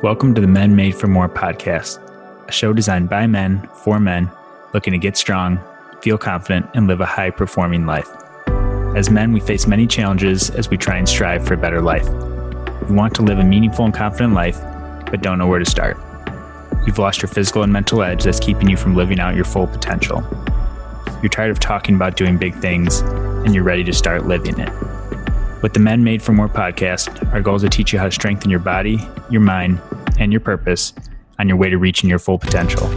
Welcome to the Men Made for More podcast, a show designed by men for men looking to get strong, feel confident, and live a high performing life. As men, we face many challenges as we try and strive for a better life. We want to live a meaningful and confident life, but don't know where to start. You've lost your physical and mental edge that's keeping you from living out your full potential. You're tired of talking about doing big things, and you're ready to start living it. With the Men Made for More podcast, our goal is to teach you how to strengthen your body, your mind, and your purpose on your way to reaching your full potential.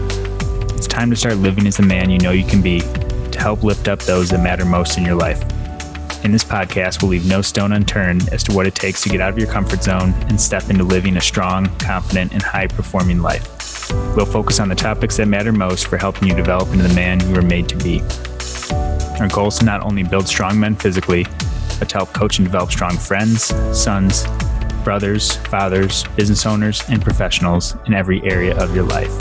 It's time to start living as the man you know you can be to help lift up those that matter most in your life. In this podcast, we'll leave no stone unturned as to what it takes to get out of your comfort zone and step into living a strong, confident, and high performing life. We'll focus on the topics that matter most for helping you develop into the man you were made to be. Our goal is to not only build strong men physically, to help coach and develop strong friends, sons, brothers, fathers, business owners, and professionals in every area of your life.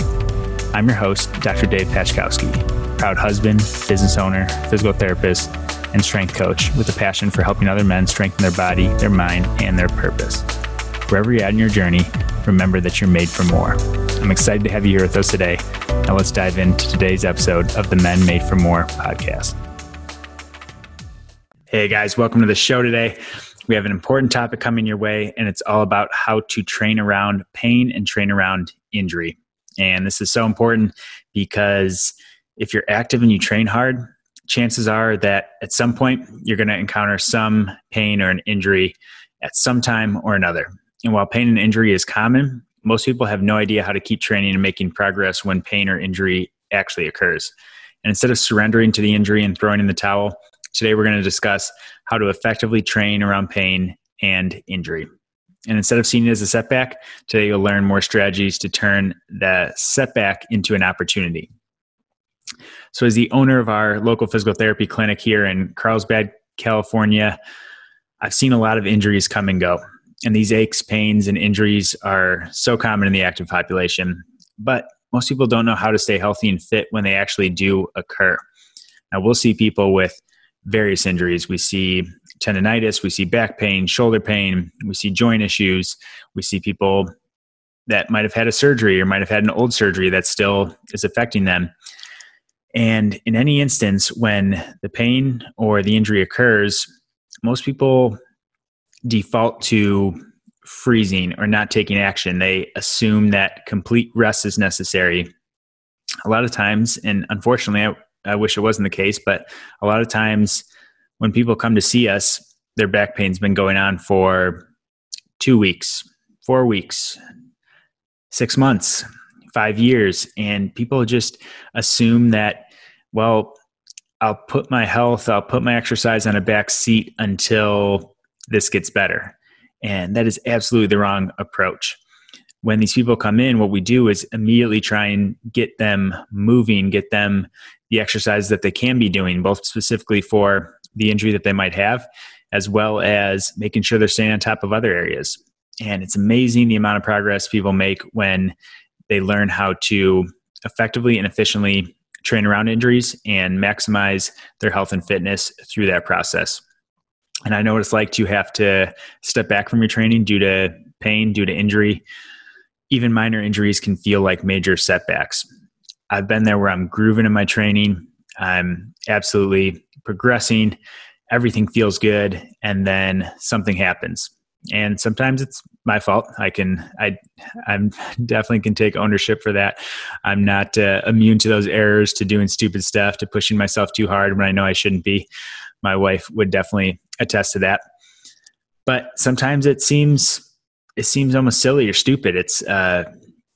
I'm your host, Dr. Dave Pachkowski, proud husband, business owner, physical therapist, and strength coach with a passion for helping other men strengthen their body, their mind, and their purpose. Wherever you're at in your journey, remember that you're made for more. I'm excited to have you here with us today. Now let's dive into today's episode of the Men Made for More podcast. Hey guys, welcome to the show today. We have an important topic coming your way, and it's all about how to train around pain and train around injury. And this is so important because if you're active and you train hard, chances are that at some point you're going to encounter some pain or an injury at some time or another. And while pain and injury is common, most people have no idea how to keep training and making progress when pain or injury actually occurs. And instead of surrendering to the injury and throwing in the towel, Today, we're going to discuss how to effectively train around pain and injury. And instead of seeing it as a setback, today you'll learn more strategies to turn the setback into an opportunity. So, as the owner of our local physical therapy clinic here in Carlsbad, California, I've seen a lot of injuries come and go. And these aches, pains, and injuries are so common in the active population. But most people don't know how to stay healthy and fit when they actually do occur. Now, we'll see people with various injuries. We see tendonitis, we see back pain, shoulder pain, we see joint issues, we see people that might have had a surgery or might have had an old surgery that still is affecting them. And in any instance, when the pain or the injury occurs, most people default to freezing or not taking action. They assume that complete rest is necessary. A lot of times, and unfortunately, I wish it wasn't the case, but a lot of times when people come to see us, their back pain's been going on for two weeks, four weeks, six months, five years. And people just assume that, well, I'll put my health, I'll put my exercise on a back seat until this gets better. And that is absolutely the wrong approach when these people come in, what we do is immediately try and get them moving, get them the exercise that they can be doing, both specifically for the injury that they might have, as well as making sure they're staying on top of other areas. And it's amazing the amount of progress people make when they learn how to effectively and efficiently train around injuries and maximize their health and fitness through that process. And I know what it's like to have to step back from your training due to pain, due to injury, even minor injuries can feel like major setbacks. I've been there where I'm grooving in my training. I'm absolutely progressing. Everything feels good. And then something happens. And sometimes it's my fault. I can, I, I'm definitely can take ownership for that. I'm not uh, immune to those errors, to doing stupid stuff, to pushing myself too hard when I know I shouldn't be. My wife would definitely attest to that. But sometimes it seems it seems almost silly or stupid. It's uh,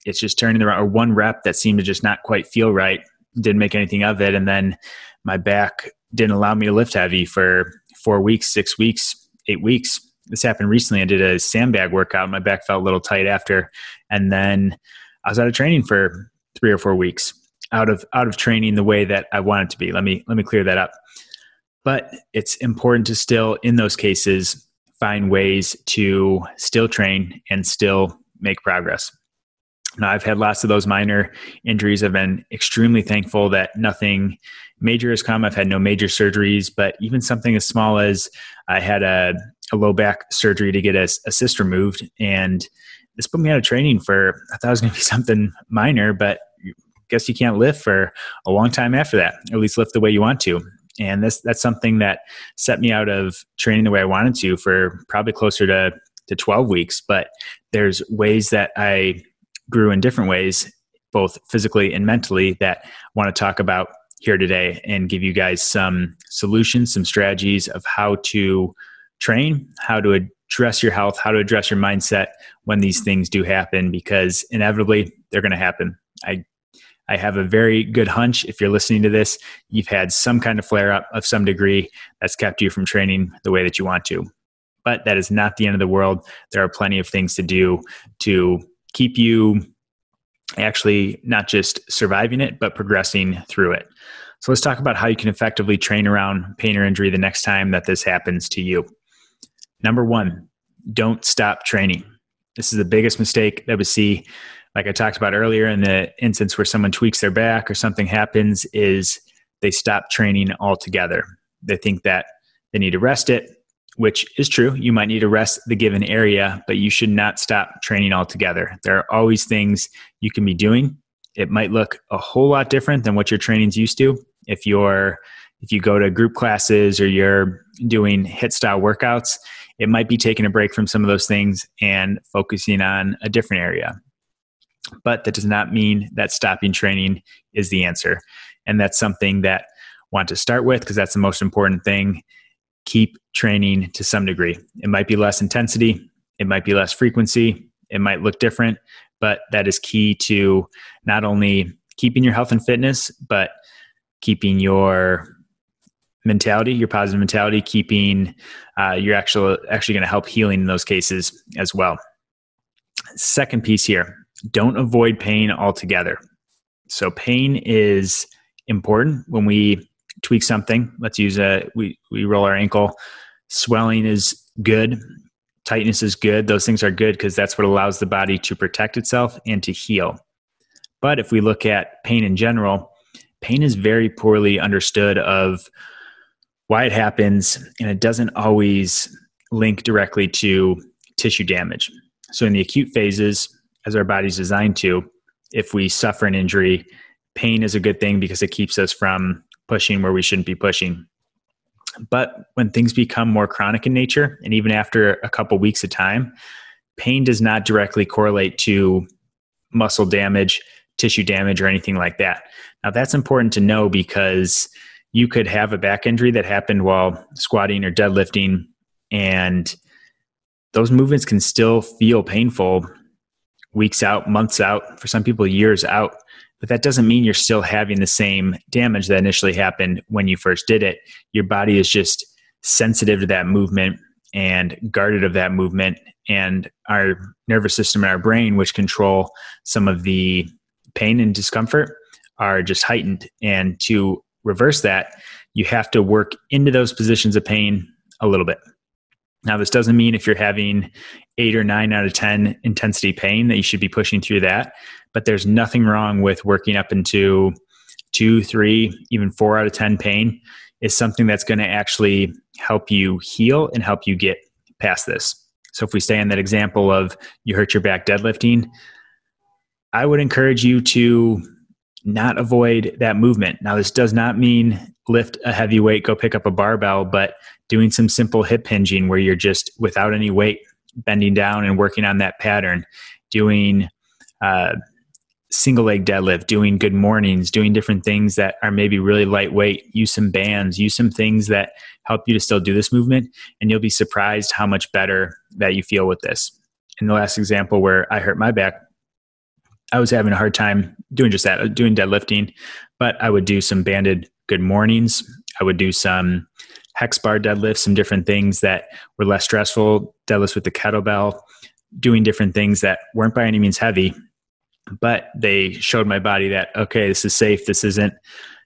it's just turning the or one rep that seemed to just not quite feel right. Didn't make anything of it, and then my back didn't allow me to lift heavy for four weeks, six weeks, eight weeks. This happened recently. I did a sandbag workout. My back felt a little tight after, and then I was out of training for three or four weeks. Out of out of training the way that I wanted to be. Let me let me clear that up. But it's important to still, in those cases, find ways to still train and still make progress. Now, I've had lots of those minor injuries. I've been extremely thankful that nothing major has come. I've had no major surgeries, but even something as small as I had a, a low back surgery to get a, a cyst removed, and this put me out of training for I thought it was going to be something minor, but guess you can't lift for a long time after that, at least lift the way you want to. And this that's something that set me out of training the way I wanted to for probably closer to to 12 weeks. But there's ways that I grew in different ways, both physically and mentally, that I want to talk about here today and give you guys some solutions, some strategies of how to train, how to address your health, how to address your mindset when these things do happen, because inevitably they're going to happen. I I have a very good hunch if you're listening to this, you've had some kind of flare up of some degree that's kept you from training the way that you want to. But that is not the end of the world. There are plenty of things to do to keep you actually not just surviving it, but progressing through it. So let's talk about how you can effectively train around pain or injury the next time that this happens to you. Number one, don't stop training. This is the biggest mistake that we see like I talked about earlier in the instance where someone tweaks their back or something happens is they stop training altogether. They think that they need to rest it, which is true. You might need to rest the given area, but you should not stop training altogether. There are always things you can be doing. It might look a whole lot different than what your training's used to. If you're if you go to group classes or you're doing HIIT style workouts, it might be taking a break from some of those things and focusing on a different area. But that does not mean that stopping training is the answer. And that's something that I want to start with because that's the most important thing. Keep training to some degree. It might be less intensity, it might be less frequency, it might look different, but that is key to not only keeping your health and fitness, but keeping your mentality, your positive mentality, keeping uh, you're actually actually going to help healing in those cases as well. Second piece here, don't avoid pain altogether. So pain is important when we tweak something. Let's use a we we roll our ankle. Swelling is good. Tightness is good. Those things are good because that's what allows the body to protect itself and to heal. But if we look at pain in general, pain is very poorly understood of why it happens and it doesn't always link directly to tissue damage. So in the acute phases, as our body's designed to, if we suffer an injury, pain is a good thing because it keeps us from pushing where we shouldn't be pushing. But when things become more chronic in nature, and even after a couple weeks of time, pain does not directly correlate to muscle damage, tissue damage, or anything like that. Now, that's important to know because you could have a back injury that happened while squatting or deadlifting, and those movements can still feel painful weeks out, months out, for some people, years out. But that doesn't mean you're still having the same damage that initially happened when you first did it. Your body is just sensitive to that movement and guarded of that movement. And our nervous system and our brain, which control some of the pain and discomfort, are just heightened. And to reverse that, you have to work into those positions of pain a little bit. Now, this doesn't mean if you're having eight or nine out of 10 intensity pain that you should be pushing through that, but there's nothing wrong with working up into two, three, even four out of 10 pain is something that's going to actually help you heal and help you get past this. So, if we stay on that example of you hurt your back deadlifting, I would encourage you to not avoid that movement. Now, this does not mean lift a heavy weight, go pick up a barbell, but doing some simple hip hinging where you're just without any weight bending down and working on that pattern, doing uh, single leg deadlift, doing good mornings, doing different things that are maybe really lightweight. Use some bands, use some things that help you to still do this movement, and you'll be surprised how much better that you feel with this. In the last example where I hurt my back, I was having a hard time doing just that, doing deadlifting, but I would do some banded good mornings. I would do some hex bar deadlifts, some different things that were less stressful, deadlifts with the kettlebell, doing different things that weren't by any means heavy, but they showed my body that okay, this is safe. This isn't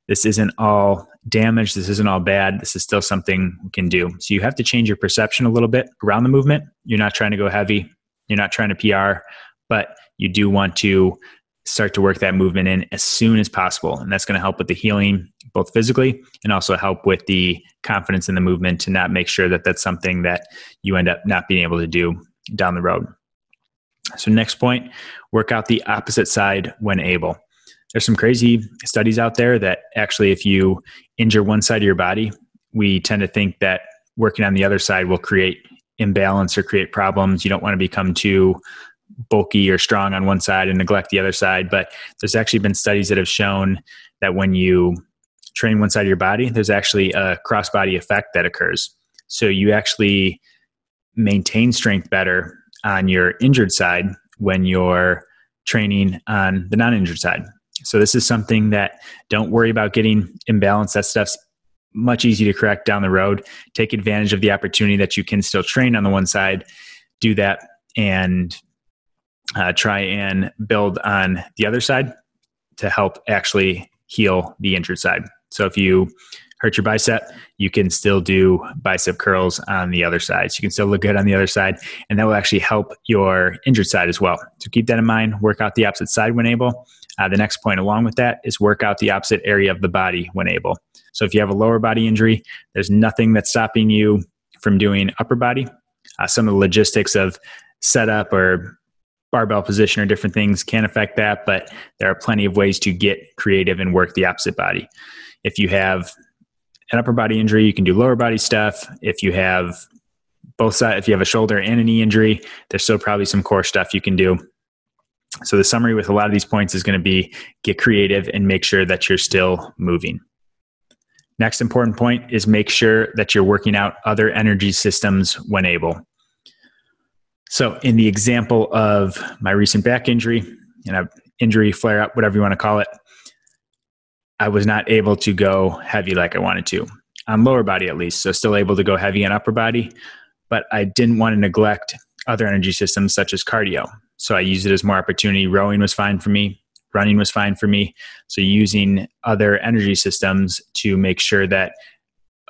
this isn't all damage. This isn't all bad. This is still something we can do. So you have to change your perception a little bit around the movement. You're not trying to go heavy. You're not trying to PR, but you do want to start to work that movement in as soon as possible. And that's going to help with the healing, both physically and also help with the confidence in the movement to not make sure that that's something that you end up not being able to do down the road. So, next point work out the opposite side when able. There's some crazy studies out there that actually, if you injure one side of your body, we tend to think that working on the other side will create imbalance or create problems. You don't want to become too bulky or strong on one side and neglect the other side. But there's actually been studies that have shown that when you train one side of your body, there's actually a cross body effect that occurs. So you actually maintain strength better on your injured side when you're training on the non injured side. So this is something that don't worry about getting imbalanced. That stuff's much easier to correct down the road. Take advantage of the opportunity that you can still train on the one side, do that, and uh, try and build on the other side to help actually heal the injured side. So if you hurt your bicep, you can still do bicep curls on the other side. So you can still look good on the other side, and that will actually help your injured side as well. So keep that in mind. Work out the opposite side when able. Uh, the next point along with that is work out the opposite area of the body when able. So if you have a lower body injury, there's nothing that's stopping you from doing upper body. Uh, some of the logistics of setup or barbell position or different things can affect that, but there are plenty of ways to get creative and work the opposite body. If you have an upper body injury, you can do lower body stuff. If you have both sides, if you have a shoulder and a knee injury, there's still probably some core stuff you can do. So the summary with a lot of these points is going to be get creative and make sure that you're still moving. Next important point is make sure that you're working out other energy systems when able. So, in the example of my recent back injury, you know, injury, flare up, whatever you want to call it, I was not able to go heavy like I wanted to on lower body, at least. So, still able to go heavy on upper body, but I didn't want to neglect other energy systems such as cardio. So, I used it as more opportunity. Rowing was fine for me, running was fine for me. So, using other energy systems to make sure that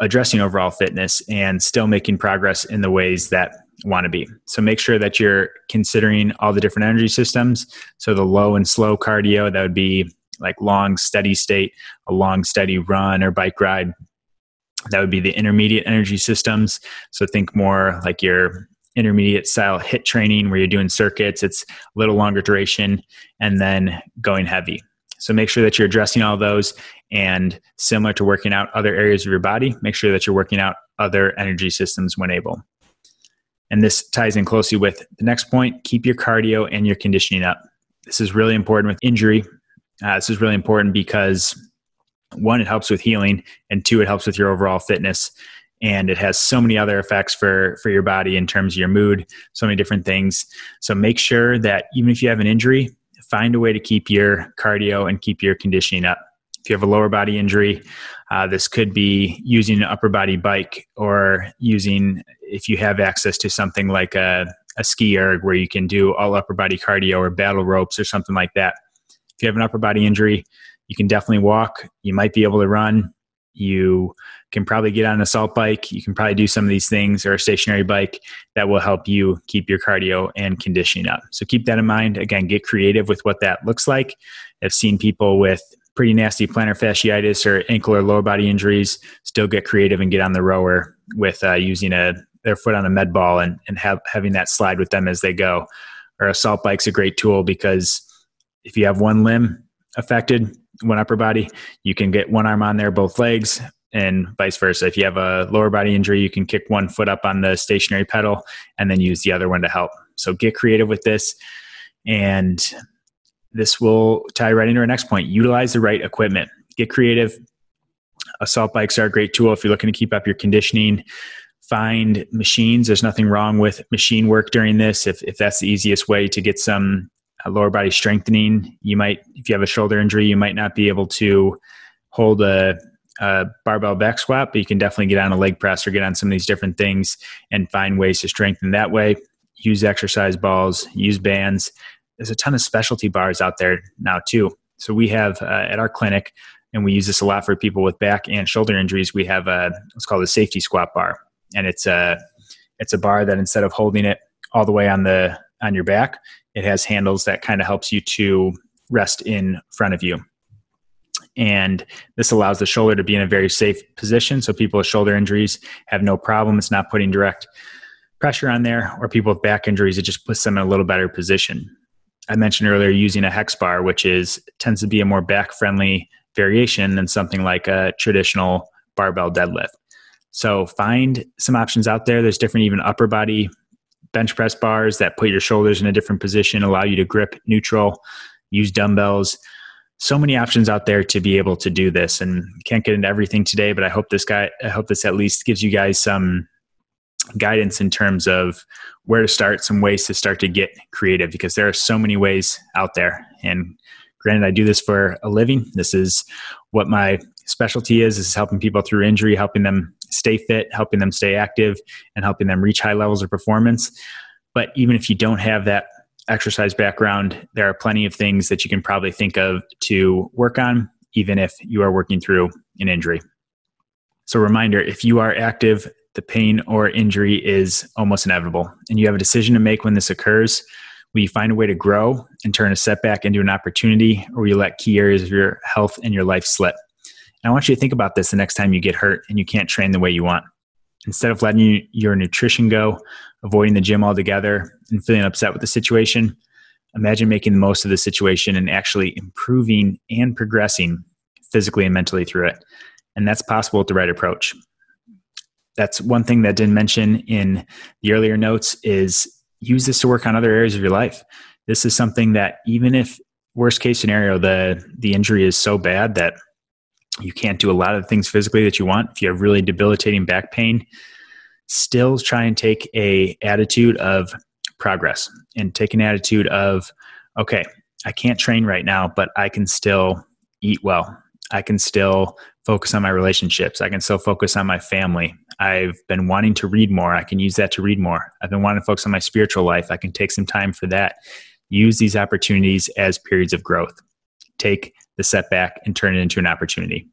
addressing overall fitness and still making progress in the ways that want to be. So make sure that you're considering all the different energy systems. So the low and slow cardio, that would be like long, steady state, a long, steady run or bike ride. That would be the intermediate energy systems. So think more like your intermediate style HIIT training where you're doing circuits, it's a little longer duration, and then going heavy. So make sure that you're addressing all those and similar to working out other areas of your body, make sure that you're working out other energy systems when able. And this ties in closely with the next point keep your cardio and your conditioning up. This is really important with injury. Uh, this is really important because one, it helps with healing, and two, it helps with your overall fitness. And it has so many other effects for, for your body in terms of your mood, so many different things. So make sure that even if you have an injury, find a way to keep your cardio and keep your conditioning up. If you have a lower body injury, uh, this could be using an upper body bike or using, if you have access to something like a, a ski erg where you can do all upper body cardio or battle ropes or something like that. If you have an upper body injury, you can definitely walk. You might be able to run. You can probably get on an assault bike. You can probably do some of these things or a stationary bike that will help you keep your cardio and conditioning up. So keep that in mind. Again, get creative with what that looks like. I've seen people with pretty nasty plantar fasciitis or ankle or lower body injuries still get creative and get on the rower with uh, using a their foot on a med ball and, and have, having that slide with them as they go. Or assault bike's a great tool because if you have one limb affected, one upper body, you can get one arm on there, both legs, and vice versa. If you have a lower body injury, you can kick one foot up on the stationary pedal and then use the other one to help. So get creative with this. And this will tie right into our next point. Utilize the right equipment. Get creative. Assault bikes are a great tool if you're looking to keep up your conditioning. Find machines. There's nothing wrong with machine work during this. If, if that's the easiest way to get some uh, lower body strengthening, you might, if you have a shoulder injury, you might not be able to hold a, a barbell back squat, but you can definitely get on a leg press or get on some of these different things and find ways to strengthen that way. Use exercise balls, use bands there's a ton of specialty bars out there now too. So we have uh, at our clinic, and we use this a lot for people with back and shoulder injuries. We have a what's called a safety squat bar, and it's a it's a bar that instead of holding it all the way on the on your back, it has handles that kind of helps you to rest in front of you. And this allows the shoulder to be in a very safe position. So people with shoulder injuries have no problem. It's not putting direct pressure on there, or people with back injuries, it just puts them in a little better position. I mentioned earlier using a hex bar, which is tends to be a more back friendly variation than something like a traditional barbell deadlift. So find some options out there. There's different even upper body bench press bars that put your shoulders in a different position, allow you to grip neutral, use dumbbells. So many options out there to be able to do this. And can't get into everything today, but I hope this guy I hope this at least gives you guys some guidance in terms of where to start, some ways to start to get creative because there are so many ways out there. And granted, I do this for a living. This is what my specialty is, is helping people through injury, helping them stay fit, helping them stay active, and helping them reach high levels of performance. But even if you don't have that exercise background, there are plenty of things that you can probably think of to work on, even if you are working through an injury. So, reminder if you are active, the pain or injury is almost inevitable. And you have a decision to make when this occurs. Will you find a way to grow and turn a setback into an opportunity, or will you let key areas of your health and your life slip? And I want you to think about this the next time you get hurt and you can't train the way you want. Instead of letting your nutrition go, avoiding the gym altogether, and feeling upset with the situation, imagine making the most of the situation and actually improving and progressing physically and mentally through it. And that's possible with the right approach that's one thing that didn't mention in the earlier notes is use this to work on other areas of your life. This is something that even if worst case scenario the the injury is so bad that you can't do a lot of things physically that you want if you have really debilitating back pain still try and take a attitude of progress and take an attitude of okay i can't train right now but i can still eat well i can still focus on my relationships i can still focus on my family I've been wanting to read more. I can use that to read more. I've been wanting to focus on my spiritual life. I can take some time for that. Use these opportunities as periods of growth. Take the setback and turn it into an opportunity.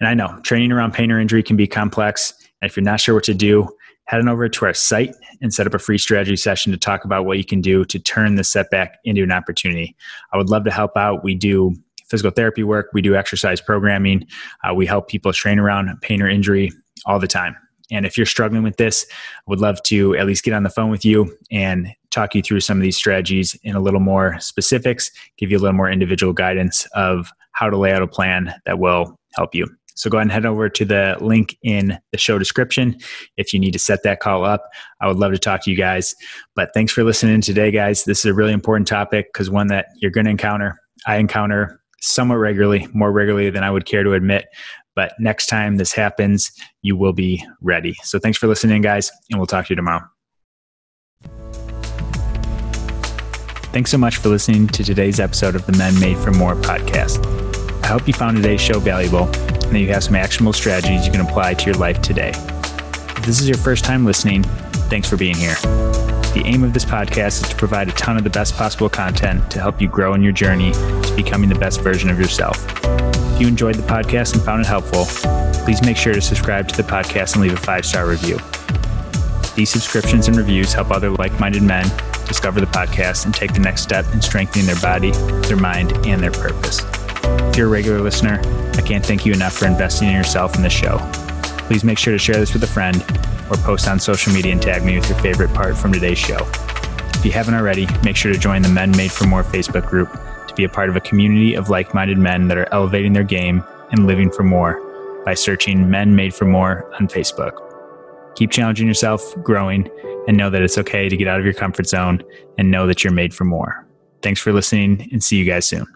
And I know training around pain or injury can be complex. And if you're not sure what to do, head on over to our site and set up a free strategy session to talk about what you can do to turn the setback into an opportunity. I would love to help out. We do physical therapy work, we do exercise programming, uh, we help people train around pain or injury all the time. And if you're struggling with this, I would love to at least get on the phone with you and talk you through some of these strategies in a little more specifics, give you a little more individual guidance of how to lay out a plan that will help you. So go ahead and head over to the link in the show description if you need to set that call up. I would love to talk to you guys. But thanks for listening today, guys. This is a really important topic because one that you're going to encounter. I encounter somewhat regularly, more regularly than I would care to admit. But next time this happens, you will be ready. So thanks for listening, guys, and we'll talk to you tomorrow. Thanks so much for listening to today's episode of the Men Made for More podcast. I hope you found today's show valuable and that you have some actionable strategies you can apply to your life today. If this is your first time listening, thanks for being here. The aim of this podcast is to provide a ton of the best possible content to help you grow in your journey to becoming the best version of yourself. If you enjoyed the podcast and found it helpful, please make sure to subscribe to the podcast and leave a five star review. These subscriptions and reviews help other like minded men discover the podcast and take the next step in strengthening their body, their mind, and their purpose. If you're a regular listener, I can't thank you enough for investing in yourself in this show. Please make sure to share this with a friend or post on social media and tag me with your favorite part from today's show. If you haven't already, make sure to join the Men Made for More Facebook group to be a part of a community of like minded men that are elevating their game and living for more by searching Men Made for More on Facebook. Keep challenging yourself, growing, and know that it's okay to get out of your comfort zone and know that you're made for more. Thanks for listening and see you guys soon.